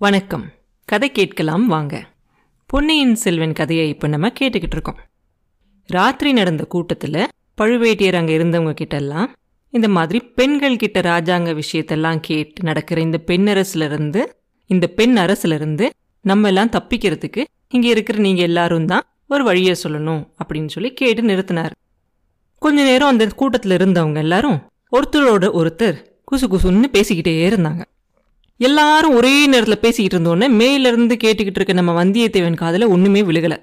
வணக்கம். கதை கேட்கலாம் வாங்க. பொன்னியின் செல்வன் கதையை இப்போ நம்ம கேட்டுக்கிட்டு இருக்கோம். ராத்திரி நடந்த கூட்டத்தில் பழுவேட்டியர் அங்கே இருந்தவங்க கிட்டெல்லாம் இந்த மாதிரி பெண்கள் கிட்ட ராஜாங்க விஷயத்தெல்லாம் கேட்டு நடக்கிற இந்த பெண்ணரசுலேருந்து இந்த பெண் அரசுலருந்து நம்ம எல்லாம் தப்பிக்கிறதுக்கு இங்கே இருக்கிற நீங்கள் எல்லாரும் தான் ஒரு வழியை சொல்லணும் அப்படின்னு சொல்லி கேட்டு நிறுத்தினார். கொஞ்ச நேரம் அந்த கூட்டத்தில் இருந்தவங்க எல்லாரும் ஒருத்தரோட ஒருத்தர் குசு குசுன்னு பேசிக்கிட்டே இருந்தாங்க. எல்லாரும் ஒரே நேரத்தில் பேசிக்கிட்டு இருந்தோடனே மேலிருந்து கேட்டுக்கிட்டு இருக்க நம்ம வந்தியத்தேவன் காதில் ஒன்றுமே விழுகலை.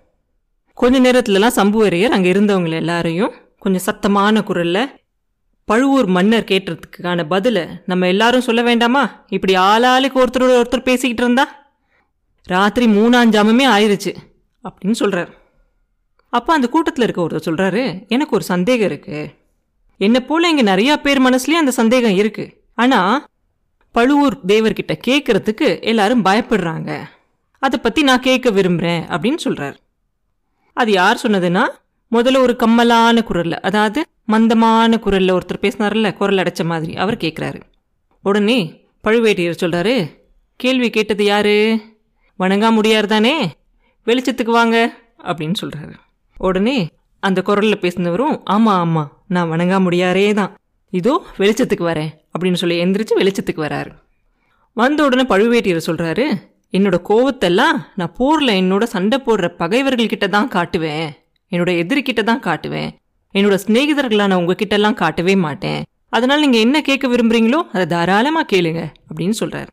கொஞ்ச நேரத்துலலாம் சம்புவரையர் அங்கே இருந்தவங்க எல்லாரையும் கொஞ்சம் சத்தமான குரலில் பழுவூர் மன்னர் கேட்டுறதுக்கான பதிலை நம்ம எல்லாரும் சொல்ல வேண்டாமா? இப்படி ஆளாளுக்கு ஒருத்தரோட ஒருத்தர் பேசிக்கிட்டு இருந்தா? ராத்திரி மூணாஞ்சாமமே ஆயிடுச்சு அப்படின்னு சொல்கிறார் அப்போ அந்த கூட்டத்தில் இருக்க ஒருத்தர் சொல்கிறாரு எனக்கு ஒரு சந்தேகம் இருக்குது என்னை போல் இங்கே நிறையா பேர் மனசுலேயும் அந்த சந்தேகம் இருக்குது ஆனால் பழுவூர் தேவர்கிட்ட கேட்கறதுக்கு எல்லாரும் பயப்படுறாங்க. அதை பத்தி நான் கேட்க விரும்புறேன் அப்படின்னு சொல்றாரு. அது யார் சொன்னதுன்னா முதல்ல ஒரு கம்மலான குரல்ல அதாவது மந்தமான குரல்ல ஒருத்தர் பேசினார்ல குரல் அடைச்ச மாதிரி அவர் கேட்குறாரு உடனே பழுவேட்டையர் சொல்றாரு கேள்வி கேட்டது யாரு? வணங்கா முடியார் தானே? வெளிச்சத்துக்கு வாங்க அப்படின்னு சொல்றாரு. உடனே அந்த குரல்ல பேசினவரும் ஆமா ஆமா நான் வணங்கா முடியாரே தான். இதோ வெளிச்சத்துக்கு வரேன் அப்படின்னு சொல்லி எந்திரிச்சு வெளிச்சத்துக்கு வராரு. வந்த உடனே பழுவேட்டியர் சொல்கிறாரு என்னோட கோவத்தெல்லாம் நான் போரில் என்னோட சண்டை போடுற பகைவர்கள்கிட்ட தான் காட்டுவேன். என்னோட எதிரிக்கிட்ட தான் காட்டுவேன். என்னோட சிநேகிதர்களான உங்ககிட்டலாம் காட்டவே மாட்டேன். அதனால் நீங்கள் என்ன கேட்க விரும்புறீங்களோ அதை தாராளமாக கேளுங்க அப்படின்னு சொல்கிறாரு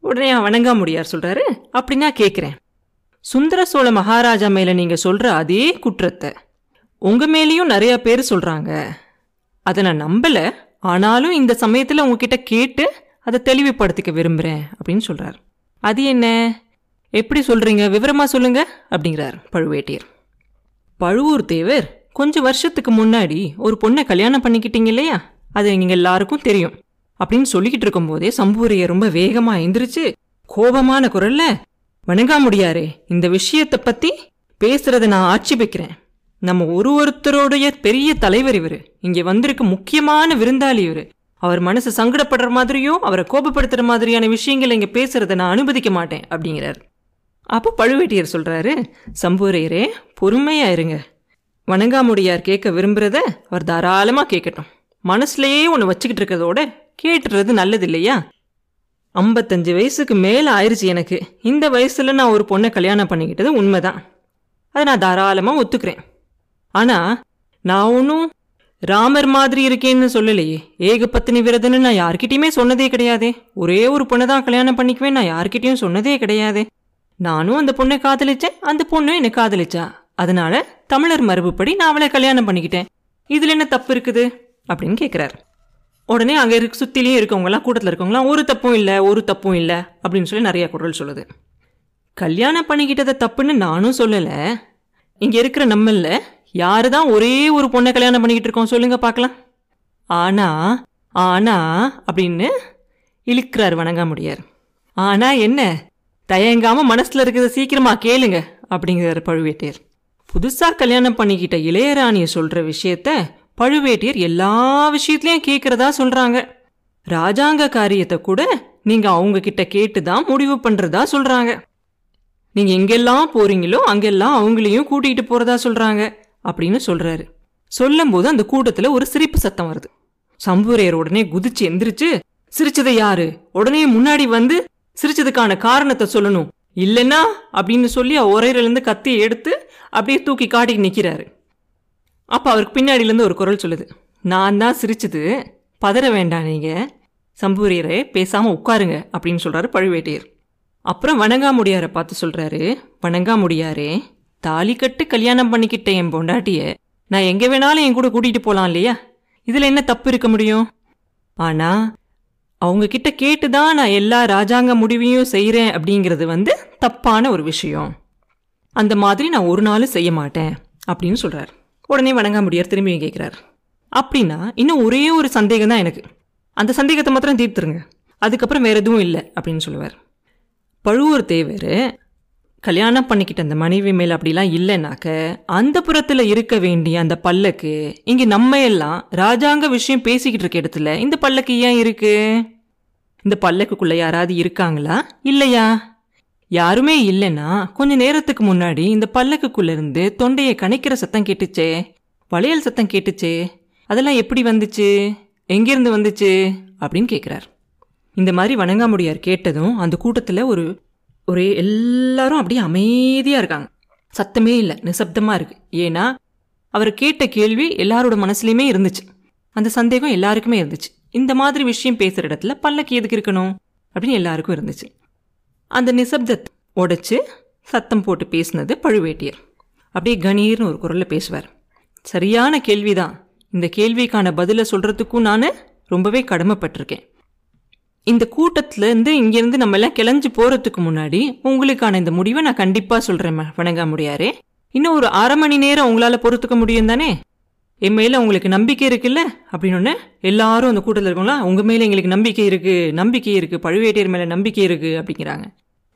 உடனே வணங்காமுடியார் முடியார் அப்படின்னா கேட்குறேன். சுந்தர சோழ மகாராஜா மேலே நீங்கள் சொல்கிற அதே குற்றத்தை உங்கள் மேலேயும் நிறையா பேர் சொல்கிறாங்க அதை நான் நம்பல ஆனாலும் இந்த சமயத்தில் உங்ககிட்ட கேட்டு அதை தெளிவுபடுத்திக்க விரும்புகிறேன் அப்படின்னு சொல்கிறார் அது என்ன? எப்படி சொல்கிறீங்க விவரமாக சொல்லுங்க அப்படிங்கிறார் பழுவேட்டியர். பழுவூர் தேவர் கொஞ்சம் வருஷத்துக்கு முன்னாடி ஒரு பொண்ணை கல்யாணம் பண்ணிக்கிட்டீங்க இல்லையா? அது நீங்கள் எல்லாருக்கும் தெரியும். அப்படின்னு சொல்லிக்கிட்டு இருக்கும்போதே சம்பூரியை ரொம்ப வேகமாக எந்திரிச்சு கோபமான குரல்ல வணங்க முடியாரு இந்த விஷயத்தை பற்றி பேசுறத நான் ஆட்சேபிக்கிறேன். நம்ம ஒரு ஒருத்தருடைய பெரிய தலைவர் இவரு. இங்கே வந்திருக்க முக்கியமான விருந்தாளி இவரு. அவர் மனசு சங்கடப்படுற மாதிரியும் அவரை கோபப்படுத்துகிற மாதிரியான விஷயங்களை இங்கே பேசுகிறத நான் அனுமதிக்க மாட்டேன் அப்படிங்கிறார். அப்போ பழுவேட்டியர் சொல்கிறாரு சம்பூரையரே பொறுமையாக இருங்க. வணங்காமுடியார் கேட்க விரும்புகிறத அவர் தாராளமாக கேட்கட்டும். மனசுலையே ஒன்று வச்சுக்கிட்டு இருக்கிறதோட கேட்டுறது நல்லது இல்லையா ஐம்பத்தஞ்சு வயசுக்கு மேலே ஆயிடுச்சு எனக்கு. இந்த வயசில் நான் ஒரு பொண்ணை கல்யாணம் பண்ணிக்கிட்டது உண்மைதான். அதை நான் தாராளமாக ஒத்துக்கிறேன். ஆனால் நான் ஒன்றும் ராமர் மாதிரி இருக்கேன்னு சொல்லலையே. ஏகபத்தினி விரதன்னு நான் யார்கிட்டயுமே சொன்னதே கிடையாதே. ஒரே ஒரு பொண்ணை தான் கல்யாணம் பண்ணிக்குவேன் நான் யார்கிட்டயும் சொன்னதே கிடையாதே. நானும் அந்த பொண்ணை காதலிச்சேன் அந்த பொண்ணும் என்னை காதலிச்சா. அதனால தமிழர் மரபுப்படி நான் அவளை கல்யாணம் பண்ணிக்கிட்டேன். இதில் என்ன தப்பு இருக்குது? அப்படின்னு கேட்குறாரு உடனே அங்கே இருக்க சுற்றிலையும் இருக்கவங்களாம் கூட்டத்தில் இருக்கவங்களாம் ஒரு தப்பும் இல்லை ஒரு தப்பும் இல்லை அப்படின்னு சொல்லி நிறைய குரல் சொல்லுது. கல்யாணம் பண்ணிக்கிட்டதை தப்புன்னு நானும் சொல்லலை. இங்கே இருக்கிற நம்மளில் யாரு தான் ஒரே ஒரு பொண்ணை கல்யாணம் பண்ணிக்கிட்டு இருக்கோம் சொல்லுங்க பார்க்கலாம். ஆனா ஆனா அப்படின்னு இழுக்கிறார் வணங்காமுடியார். ஆனா என்ன தயங்காம மனசுல இருக்கிறத சீக்கிரமா கேளுங்க அப்படிங்கிறார் பழுவேட்டையர். புதுசா கல்யாணம் பண்ணிக்கிட்ட இளையராணியை சொல்ற விஷயத்த பழுவேட்டையர் எல்லா விஷயத்திலயும் கேட்கறதா சொல்றாங்க. ராஜாங்க காரியத்தை கூட நீங்க அவங்க கிட்ட கேட்டு தான் முடிவு பண்றதா சொல்றாங்க. நீங்க எங்கெல்லாம் போறீங்களோ அங்கெல்லாம் அவங்களையும் கூட்டிகிட்டு போறதா சொல்றாங்க. அப்படின்னு சொல்றாரு. சொல்லும்போது அந்த கூட்டத்துல ஒரு சிரிப்பு சத்தம் வருது. சம்புரையர் உடனே குதிச்சு எந்திரிச்சு சிரிச்சதை யாரு? உடனே முன்னாடி வந்து சிரிச்சதுக்கான காரணத்தை சொல்லணும். இல்லைன்னா அப்படின்னு சொல்லி இருந்து கத்தியை எடுத்து அப்படியே தூக்கி காட்டி நிற்கிறாரு அப்போ அவருக்கு பின்னாடியிலேருந்து ஒரு குரல் சொல்லுது. நான் தான் சிரிச்சது. பதற வேண்டாம் நீங்க. சம்பூரியரே பேசாமல் உட்காருங்க அப்படின்னு சொல்கிறாரு பழுவேட்டையர். அப்புறம் வணங்காமுடியாரை பார்த்து சொல்கிறாரு வணங்காமுடியாரே தாலி கட்டு கல்யாணம் பண்ணிக்கிட்டேன் என் பொண்டாட்டிய நான் எங்க வேணாலும் என் கூட கூட்டிட்டு போலாம் இல்லையா? இதுல என்ன தப்பு இருக்க முடியும்? ஆனா அவங்க கிட்ட கேட்டுதான் நான் எல்லா ராஜாங்க முடிவையும் செய்யறேன் அப்படிங்கிறது வந்து தப்பான ஒரு விஷயம். அந்த மாதிரி நான் ஒரு நாளும் செய்ய மாட்டேன் அப்படின்னு சொல்றாரு. உடனே வணங்காமுடியார் திரும்பியும் கேட்குறாரு அப்படின்னா இன்னும் ஒரே ஒரு சந்தேகம் தான் எனக்கு. அந்த சந்தேகத்தை மாத்திரம் தீர்த்துருங்க. அதுக்கப்புறம் வேற எதுவும் இல்லை அப்படின்னு சொல்லுவார். பழுவூர் தேவர் கல்யாணம் பண்ணிக்கிட்ட அந்த மனைவி மேல் அப்படிலாம் இல்லைனாக்க அந்த புறத்துல இருக்க வேண்டிய அந்த பல்லக்கு இங்க நம்ம எல்லாம் ராஜாங்க விஷயம் பேசிக்கிட்டு இருக்க இடத்துல இந்த பல்லக்கு ஏன் இருக்கு? இந்த பல்லக்குக்குள்ள யாராவது இருக்காங்களா? இல்லையா? யாருமே இல்லைன்னா கொஞ்ச நேரத்துக்கு முன்னாடி இந்த பல்லக்குக்குள்ள இருந்து தொண்டையை கணிக்கிற சத்தம் கேட்டுச்சே. வளையல் சத்தம் கேட்டுச்சே. அதெல்லாம் எப்படி வந்துச்சு? எங்கிருந்து வந்துச்சு? அப்படின்னு கேட்குறார் இந்த மாதிரி வணங்காமுடியார் கேட்டதும் அந்த கூட்டத்தில் ஒரு ஒரே எல்லாரும் அப்படியே அமைதியாக இருக்காங்க. சத்தமே இல்லை நிசப்தமாக இருக்குது ஏன்னா அவர் கேட்ட கேள்வி எல்லாரோட மனசுலையுமே இருந்துச்சு. அந்த சந்தேகம் எல்லாருக்குமே இருந்துச்சு. இந்த மாதிரி விஷயம் பேசுகிற இடத்துல பல்லக்கு எதுக்கு இருக்கணும்? அப்படின்னு எல்லாருக்கும் இருந்துச்சு. அந்த நிசப்தத்தை உடைச்சு சத்தம் போட்டு பேசினது பழுவேட்டியர். அப்படியே கணீர்னு ஒரு குரலில் பேசுவார். சரியான கேள்விதான். இந்த கேள்விக்கான பதிலை சொல்கிறதுக்கும் நான் ரொம்பவே கடமைப்பட்டிருக்கேன். இந்த கூட்டத்திலேருந்து இங்கேருந்து நம்ம எல்லாம் கிளஞ்சு போகிறதுக்கு முன்னாடி உங்களுக்கான இந்த முடிவை நான் கண்டிப்பாக சொல்கிறேன் வணங்க முடியாரே இன்னும் ஒரு அரை மணி நேரம் உங்களால் பொறுத்துக்க முடியும் தானே? என் மேலே உங்களுக்கு நம்பிக்கை இருக்குல்ல? அப்படின்னு எல்லாரும் அந்த கூட்டத்தில் இருக்கவங்களா உங்கள் மேலே எங்களுக்கு நம்பிக்கை இருக்குது நம்பிக்கை இருக்குது பழுவேட்டையர் மேலே நம்பிக்கை இருக்குது அப்படிங்கிறாங்க.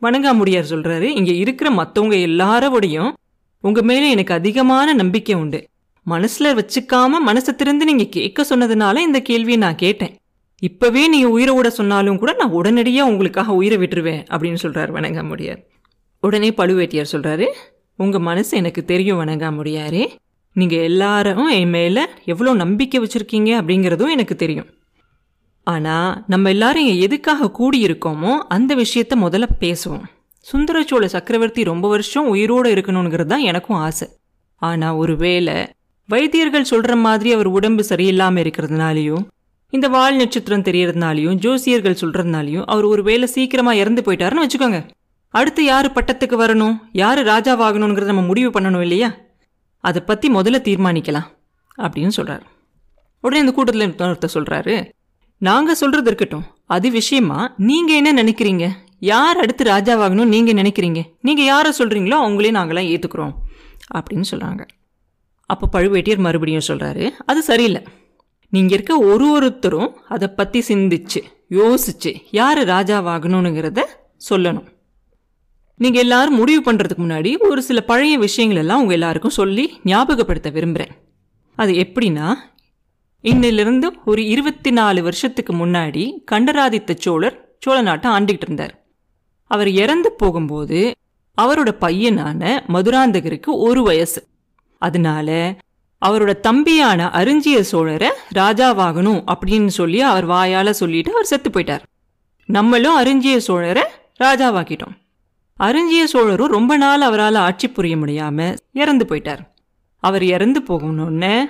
வணங்காமுடியார் சொல்கிறாரு இங்கே இருக்கிற மற்றவங்க எல்லாரோடையும் உங்கள் மேலே எனக்கு அதிகமான நம்பிக்கை உண்டு. மனசில் வச்சுக்காம மனசை திறந்து நீங்கள் கேட்க சொன்னதுனால இந்த கேள்வியை நான் கேட்டேன். இப்பவே நீ உயிரை விட சொன்னாலும் கூட நான் உடனடியாக உங்களுக்காக உயிரை விட்டுருவேன் அப்படின்னு சொல்கிறார் வணங்காமுடியார். உடனே பழுவேட்டியார் சொல்கிறாரு உங்கள் மனசு எனக்கு தெரியும் வணங்காமுடியாரே. நீங்கள் எல்லாரும் என் மேலே எவ்வளோ நம்பிக்கை வச்சிருக்கீங்க அப்படிங்கிறதும் எனக்கு தெரியும். ஆனால் நம்ம எல்லாரும் எதுக்காக கூடியிருக்கோமோ அந்த விஷயத்த முதல்ல பேசுவோம். சுந்தரச்சோழ சக்கரவர்த்தி ரொம்ப வருஷம் உயிரோடு இருக்கணுங்கிறது தான் எனக்கும் ஆசை. ஆனால் ஒருவேளை வைத்தியர்கள் சொல்கிற மாதிரி அவர் உடம்பு சரியில்லாமல் இருக்கிறதுனாலையும் இந்த வால் நட்சத்திரம் தெரியறதுனாலையும் ஜோசியர்கள் சொல்றதுனாலையும் அவர் ஒரு வேலை சீக்கிரமா இறந்து போயிட்டாருன்னு வச்சுக்கோங்க. அடுத்து யாரு பட்டத்துக்கு வரணும்? யாரு ராஜாவாகணுங்கிறத நம்ம முடிவு பண்ணணும் இல்லையா? அதை பத்தி முதல்ல தீர்மானிக்கலாம் அப்படின்னு சொல்றாரு. உடனே இந்த கூட்டத்தில் ஒருத்தர் சொல்றாரு நாங்க சொல்றது இருக்கட்டும். அது விஷயமா? நீங்க என்ன நினைக்கிறீங்க? யார் அடுத்து ராஜாவாகணும் நீங்க நினைக்கிறீங்க? நீங்க யாரை சொல்றீங்களோ அவங்களே நாங்களாம் ஏத்துக்கிறோம் அப்படின்னு சொல்றாங்க. அப்போ பழுவேட்டியர் மறுபடியும் சொல்றாரு அது சரியில்லை. நீங்க இருக்க ஒரு ஒருத்தரும் அதை பத்தி சிந்திச்சு யோசிச்சு யாரு ராஜாவாகணுங்கிறத சொல்லணும். நீங்க எல்லாரும் முடிவு பண்றதுக்கு முன்னாடி ஒரு சில பழைய விஷயங்கள் எல்லாம் உங்க எல்லாருக்கும் சொல்லி ஞாபகப்படுத்த விரும்புறேன். அது எப்படின்னா இன்னிலிருந்து ஒரு இருபத்தி நாலு வருஷத்துக்கு முன்னாடி கண்டராதித்த சோழர் சோழ நாட்டை ஆண்டுகிட்டு இருந்தார். அவர் இறந்து போகும்போது அவரோட பையனான மதுராந்தகருக்கு ஒரு வயசு. அதனால அவரோட தம்பியான அரிஞ்சிய சோழரை ராஜாவாகணும் அப்படின்னு சொல்லி அவர் வாயால சொல்லிட்டு அவர் செத்து போயிட்டார். நம்மளும் அரிஞ்சிய சோழரை ராஜாவாக்கிட்டோம். அரிஞ்சிய சோழரும் ரொம்ப நாள் அவரால் ஆட்சி புரிய முடியாம இறந்து போயிட்டார். அவர் இறந்து போகணும்னு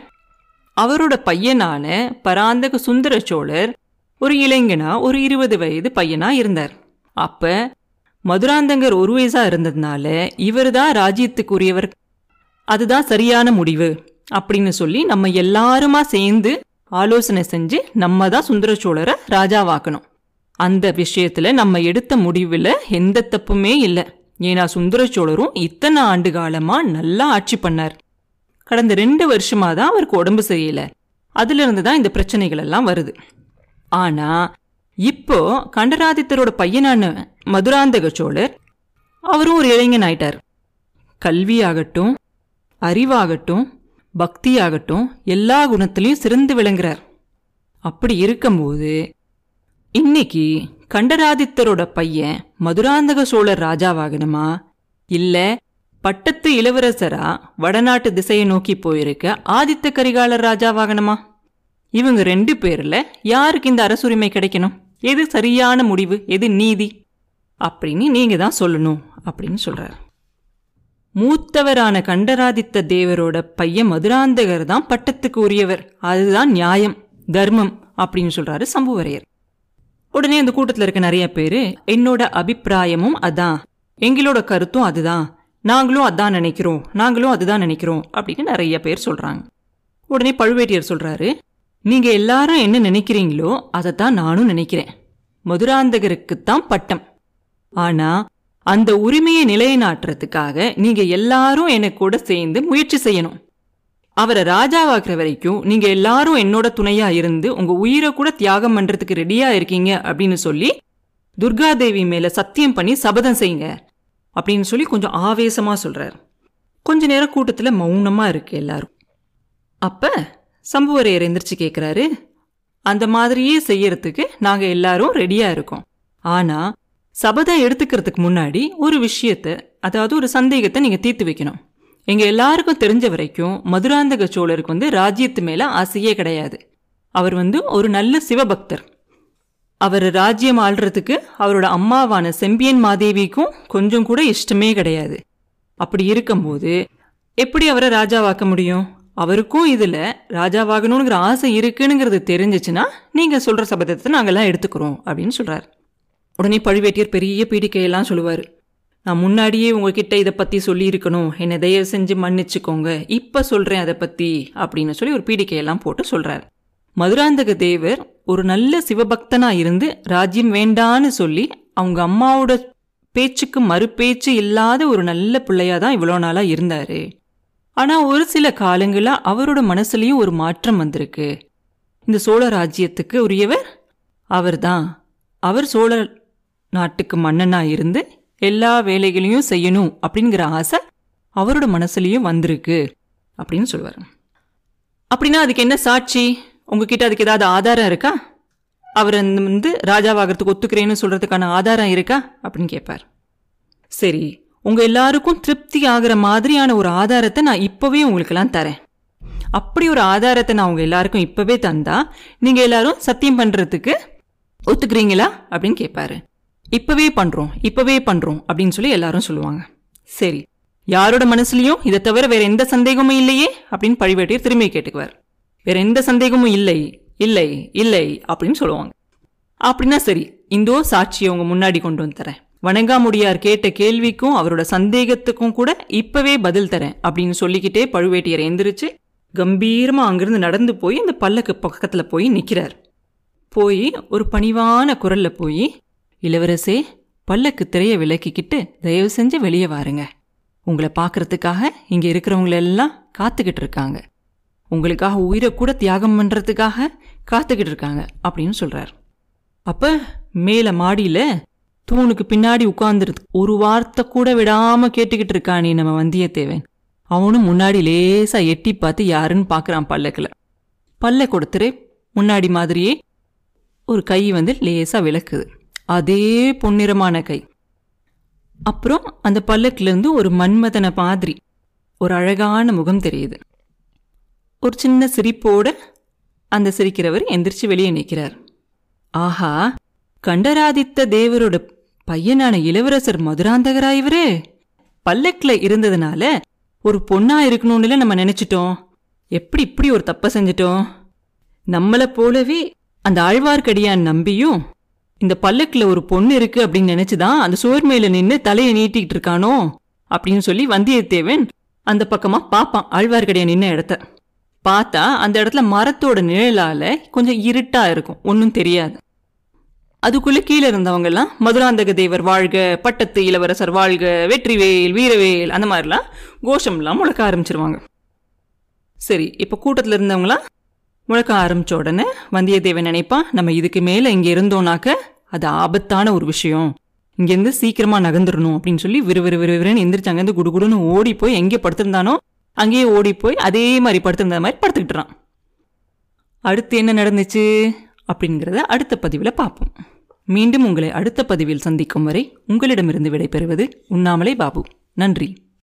அவரோட பையனான பராந்தக சுந்தர சோழர் ஒரு இளைஞனா ஒரு இருபது வயது பையனா இருந்தார். அப்ப மதுராந்தகர் ஒரு வயசா இருந்ததுனால இவர் தான் ராஜ்யத்துக்குரியவர். அதுதான் சரியான முடிவு. அப்படின்னு சொல்லி நம்ம எல்லாருமா சேர்ந்து ஆலோசனை செஞ்சு நம்ம தான் சுந்தர சோழரை ராஜாவாக்கணும். அந்த விஷயத்துல நம்ம எடுத்த முடிவில் எந்த தப்புமே இல்லை. ஏன்னா சுந்தர சோழரும் இத்தனை ஆண்டு காலமா நல்லா ஆட்சி பண்ணார். கடந்த ரெண்டு வருஷமா தான் அவருக்கு உடம்பு சரியில்லை. அதிலிருந்து தான் இந்த பிரச்சனைகள் எல்லாம் வருது. ஆனா இப்போ கண்டராதித்தரோட பையனான மதுராந்தக சோழர் அவரும் ஒரு இளைஞன் ஆயிட்டார். கல்வியாகட்டும் அறிவாகட்டும் பக்தியாகட்டும் எல்லா குணத்திலையும் சிறந்து விளங்குறார். அப்படி இருக்கும்போது இன்னைக்கு கண்டராதித்தரோட பையன் மதுராந்தக சோழர் ராஜாவாகணுமா? இல்ல பட்டத்து இளவரசரா வடநாட்டு திசையை நோக்கி போயிருக்க ஆதித்த கரிகாலர் ராஜாவாகணுமா? இவங்க ரெண்டு பேர்ல யாருக்கு இந்த அரசுரிமை கிடைக்கணும்? எது சரியான முடிவு எது நீதி? அப்படின்னு நீங்க தான் சொல்லணும் அப்படின்னு சொல்றாரு. மூத்தவரான கண்டராதித்த தேவரோட பையன் மதுராந்தகர் தான் பட்டத்துக்கு உரியவர் அதுதான் நியாயம் தர்மம் அப்படின்னு சொல்றாரு சம்புவரையர். உடனே அந்த கூட்டத்தில் இருக்க நிறைய பேர் என்னோட அபிப்பிராயமும் அதான் எங்களோட கருத்தும் அதுதான் நாங்களும் அதான் நினைக்கிறோம் நாங்களும் அதுதான் நினைக்கிறோம் அப்படின்னு நிறைய பேர் சொல்றாங்க. உடனே பழுவேட்டியர் சொல்றாரு நீங்க எல்லாரும் என்ன நினைக்கிறீங்களோ அதைத்தான் நானும் நினைக்கிறேன். மதுராந்தகருக்குத்தான் பட்டம். ஆனா அந்த உரிமையை நிலைநாட்டுறதுக்காக நீங்க எல்லாரும் எனக்கு கூட சேர்ந்து முயற்சி செய்யணும். அவரை ராஜாவாக்குற வரைக்கும் நீங்க எல்லாரும் என்னோட துணையா இருந்து உங்க உயிரை கூட தியாகம் பண்றதுக்கு ரெடியா இருக்கீங்க அப்படின்னு சொல்லி துர்காதேவி மேல சத்தியம் பண்ணி சபதம் செய்யுங்க அப்படின்னு சொல்லி கொஞ்சம் ஆவேசமா சொல்றார். கொஞ்ச நேரம் கூட்டத்தில் மௌனமா இருக்கு எல்லாரும். அப்ப சம்புவரையர் எந்திரிச்சு கேட்குறாரு அந்த மாதிரியே செய்யறதுக்கு நாங்க எல்லாரும் ரெடியா இருக்கோம். ஆனா சபதம் எடுத்துக்கிறதுக்கு முன்னாடி ஒரு விஷயத்த அதாவது ஒரு சந்தேகத்தை நீங்கள் தீர்த்து வைக்கணும். எங்கள் எல்லாருக்கும் தெரிஞ்ச வரைக்கும் மதுராந்தக சோழருக்கு வந்து ராஜ்யத்து மேலே ஆசையே கிடையாது. அவர் வந்து ஒரு நல்ல சிவபக்தர். அவர் ராஜ்யம் ஆள்றதுக்கு அவரோட அம்மாவான செம்பியன் மாதேவிக்கும் கொஞ்சம் கூட இஷ்டமே கிடையாது. அப்படி இருக்கும்போது எப்படி அவரை ராஜாவாக்க முடியும்? அவருக்கும் இதில் ராஜாவாகணுங்கிற ஆசை இருக்குனுங்கிறது தெரிஞ்சிச்சுன்னா நீங்கள் சொல்கிற சபதத்தை நாங்கெல்லாம் எடுத்துக்கிறோம் அப்படின்னு சொல்கிறார் உடனே பழுவேட்டியர் பெரிய பீடிக்கையெல்லாம் சொல்லுவார். நான் முன்னாடியே உங்ககிட்ட இதை பற்றி சொல்லியிருக்கணும். என்னை தயவு செஞ்சு மன்னிச்சுக்கோங்க. இப்போ சொல்கிறேன் அதை பற்றி அப்படின்னு சொல்லி ஒரு பீடிக்கையெல்லாம் போட்டு சொல்கிறார் மதுராந்தக தேவர் ஒரு நல்ல சிவபக்தனாக இருந்து ராஜ்யம் வேண்டான்னு சொல்லி அவங்க அம்மாவோட பேச்சுக்கு மறுபேச்சு இல்லாத ஒரு நல்ல பிள்ளையாக தான் இவ்வளோ நாளாக இருந்தார். ஆனால் ஒரு சில காலங்களாக அவரோட மனசுலையும் ஒரு மாற்றம் வந்திருக்கு. இந்த சோழ ராஜ்யத்துக்கு உரியவர் அவர் தான் அவர் சோழ நாட்டுக்கு மன்னனா இருந்து எல்லா வேலைகளையும் செய்யணும் அப்படிங்கிற ஆசை அவரோட மனசுலையும் வந்திருக்கு அப்படின்னு சொல்லுவார். அப்படின்னா அதுக்கு என்ன சாட்சி? உங்ககிட்ட அதுக்கு ஏதாவது ஆதாரம் இருக்கா? அவர் அந்த வந்து ராஜாவாகிறதுக்கு ஒத்துக்கிறேன்னு சொல்கிறதுக்கான ஆதாரம் இருக்கா? அப்படின்னு கேட்பார் சரி உங்கள் எல்லாருக்கும் திருப்தி ஆகிற மாதிரியான ஒரு ஆதாரத்தை நான் இப்போவே உங்களுக்கெல்லாம் தரேன். அப்படி ஒரு ஆதாரத்தை நான் உங்கள் எல்லாருக்கும் இப்போவே தந்தா நீங்கள் எல்லாரும் சத்தியம் பண்ணுறதுக்கு ஒத்துக்கிறீங்களா? அப்படின்னு கேட்பாரு இப்போவே பண்ணுறோம் இப்போவே பண்ணுறோம் அப்படின்னு சொல்லி எல்லாரும் சொல்லுவாங்க. சரி யாரோட மனசுலையும் இதை தவிர வேற எந்த சந்தேகமும் இல்லையே அப்படின்னு பழுவேட்டையர் திரும்பி கேட்டுக்குவார். வேற எந்த சந்தேகமும் இல்லை இல்லை இல்லை அப்படின்னு சொல்லுவாங்க. அப்படின்னா சரி இந்தோ சாட்சியை உங்க முன்னாடி கொண்டு வந்து தரேன். வணங்காமுடியார் கேட்ட கேள்விக்கும் அவரோட சந்தேகத்துக்கும் கூட இப்பவே பதில் தரேன் அப்படின்னு சொல்லிக்கிட்டே பழுவேட்டையர் எந்திரிச்சு கம்பீரமா அங்கிருந்து நடந்து போய் அந்த பல்லக்கு பக்கத்துல போய் நிக்கிறார். போய் ஒரு பணிவான குரல்ல போய் இளவரசே பல்லக்கு திரைய விலக்கிக்கிட்டு தயவு செஞ்சு வெளியே வாருங்க. உங்களை பார்க்கறதுக்காக இங்க இருக்கிறவங்கள எல்லாம் காத்துக்கிட்டு இருக்காங்க. உங்களுக்காக உயிரை கூட தியாகம் பண்றதுக்காக காத்துக்கிட்டு இருக்காங்க அப்படின்னு சொல்றார். அப்ப மேல மாடியில தூணுக்கு பின்னாடி உட்காந்துருது ஒரு வார்த்தை கூட விடாம கேட்டுக்கிட்டு இருக்கானே நம்ம வந்தியத்தேவன். அவனும் முன்னாடி லேசா எட்டி பார்த்து யாருன்னு பார்க்கறான் பல்லக்கில். பல்ல கொடுத்துரு முன்னாடி மாதிரியே ஒரு கை வந்து லேசா விளக்குது. அதே பொன்னிறமான கை. அப்புறம் அந்த பல்லக்கிலேருந்து ஒரு மன்மதன மாதிரி ஒரு அழகான முகம் தெரியுது. ஒரு சின்ன சிரிப்போட அந்த சிரிக்கிறவர் எந்திரிச்சு வெளியே நிற்கிறார். ஆஹா கண்டராதித்த தேவரோட பையனான இளவரசர் மதுராந்தகரா இவரு? பல்லக்குல இருந்ததுனால ஒரு பொண்ணா இருக்கணும்னுல நம்ம நினைச்சிட்டோம். எப்படி இப்படி ஒரு தப்பை செஞ்சிட்டோம்? நம்மளை போலவே அந்த ஆழ்வார்க்கடியான் நம்பியும் இந்த பல்லக்கில் ஒரு பொண்ணு இருக்கு அப்படின்னு நினைச்சுதான் அந்த சுவர் மேல நின்று தலையை நீட்டிக்கிட்டு இருக்கானோ அப்படின்னு சொல்லி வந்தியத்தேவன் அந்த பக்கமா பார்ப்பான் ஆழ்வார்க்கடியை நின்ன இடத்த. பார்த்தா அந்த இடத்துல மரத்தோட நிழலால கொஞ்சம் இருட்டா இருக்கும் ஒன்றும் தெரியாது. அதுக்குள்ள கீழே இருந்தவங்க எல்லாம் மதுராந்தக தேவர் வாழ்க பட்டத்து இளவரசர் வாழ்க வெற்றிவேல் வீரவேல் அந்த மாதிரிலாம் கோஷம்லாம் முழக்க ஆரம்பிச்சிருவாங்க. சரி இப்போ கூட்டத்தில் இருந்தவங்களாம் முழக்க ஆரம்பித்த உடனே வந்தியத்தேவன் நினைப்பான் நம்ம இதுக்கு மேலே இங்கே இருந்தோம்னாக்க அது ஆபத்தான ஒரு விஷயம். இங்கேருந்து சீக்கிரமாக நகர்ந்துடணும் அப்படின்னு சொல்லி விறுவிறு விறுவிறுன்னு எந்திரிச்சு அங்கேருந்து குடுகுடுன்னு ஓடி போய் எங்கே படுத்திருந்தானோ அங்கேயே ஓடி போய் அதே மாதிரி படுத்திருந்த மாதிரி படுத்துக்கிட்டுறான். அடுத்து என்ன நடந்துச்சு அப்படிங்கிறத அடுத்த பதிவில் பார்ப்போம். மீண்டும் உங்களை அடுத்த பதிவில் சந்திக்கும் வரை உங்களிடமிருந்து விடைபெறுவது உண்ணாமலே பாபு. நன்றி.